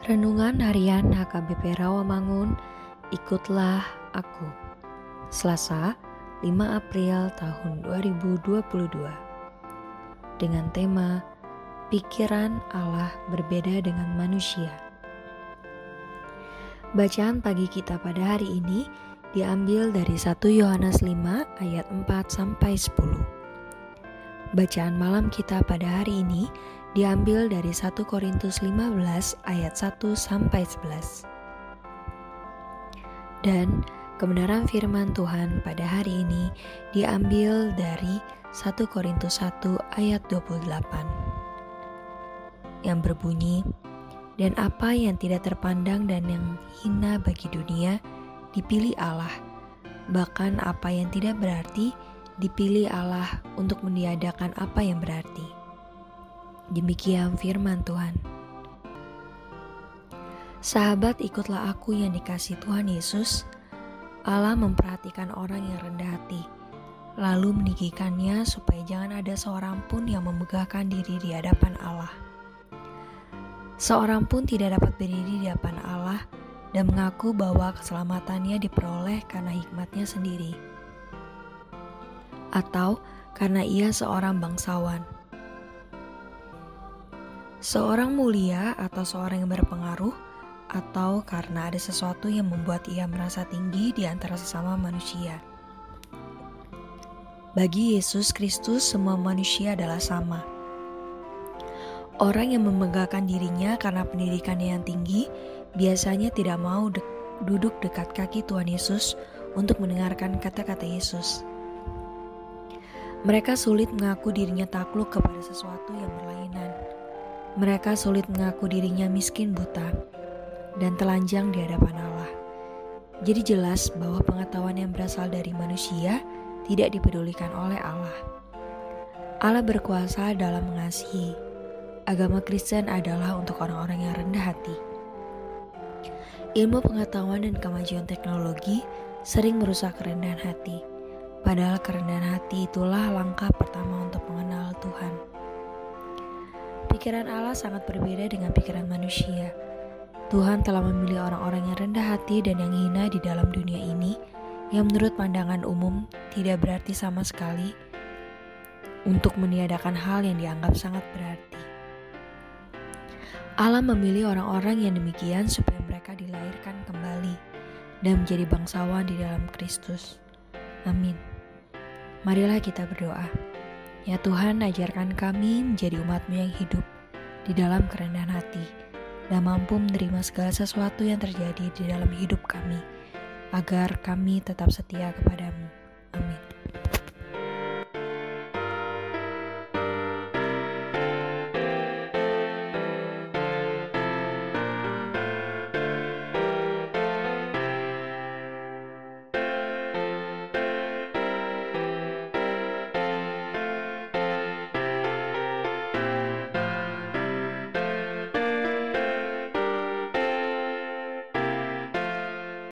Renungan Harian HKBP Rawamangun, ikutlah aku. Selasa, 5 April tahun 2022. Dengan tema Pikiran Allah berbeda dengan manusia. Bacaan pagi kita pada hari ini diambil dari 1 Yohanes 5 ayat 4 sampai 10. Bacaan malam kita pada hari ini diambil dari 1 Korintus 15 ayat 1 sampai 11. Dan kebenaran firman Tuhan pada hari ini diambil dari 1 Korintus 1 ayat 28 yang berbunyi dan apa yang tidak terpandang dan yang hina bagi dunia dipilih Allah. Bahkan apa yang tidak berarti dipilih Allah untuk meniadakan apa yang berarti Demikian firman Tuhan. Sahabat, ikutlah aku yang dikasih Tuhan Yesus. Allah memperhatikan orang yang rendah hati, lalu meninggikannya supaya jangan ada seorang pun yang memegahkan diri di hadapan Allah. Seorang pun tidak dapat berdiri di hadapan Allah dan mengaku bahwa keselamatannya diperoleh karena hikmatnya sendiri, atau karena ia seorang bangsawan seorang mulia atau seorang yang berpengaruh, atau karena ada sesuatu yang membuat ia merasa tinggi di antara sesama manusia. Bagi Yesus Kristus, semua manusia adalah sama. Orang yang memegahkan dirinya karena pendidikannya yang tinggi biasanya tidak mau de duduk dekat kaki Tuhan Yesus untuk mendengarkan kata-kata Yesus. Mereka sulit mengaku dirinya takluk kepada sesuatu yang berlainan mereka sulit mengaku dirinya miskin buta dan telanjang di hadapan Allah. Jadi jelas bahwa pengetahuan yang berasal dari manusia tidak dipedulikan oleh Allah. Allah berkuasa dalam mengasihi. Agama Kristen adalah untuk orang-orang yang rendah hati. Ilmu pengetahuan dan kemajuan teknologi sering merusak kerendahan hati. Padahal kerendahan hati itulah langkah pertama untuk mengenal Tuhan. Pikiran Allah sangat berbeda dengan pikiran manusia. Tuhan telah memilih orang-orang yang rendah hati dan yang hina di dalam dunia ini, yang menurut pandangan umum tidak berarti sama sekali, untuk meniadakan hal yang dianggap sangat berarti. Allah memilih orang-orang yang demikian supaya mereka dilahirkan kembali dan menjadi bangsawan di dalam Kristus. Amin. Marilah kita berdoa. Ya Tuhan, ajarkan kami menjadi umatmu yang hidup di dalam kerendahan hati dan mampu menerima segala sesuatu yang terjadi di dalam hidup kami, agar kami tetap setia kepadamu. Amin.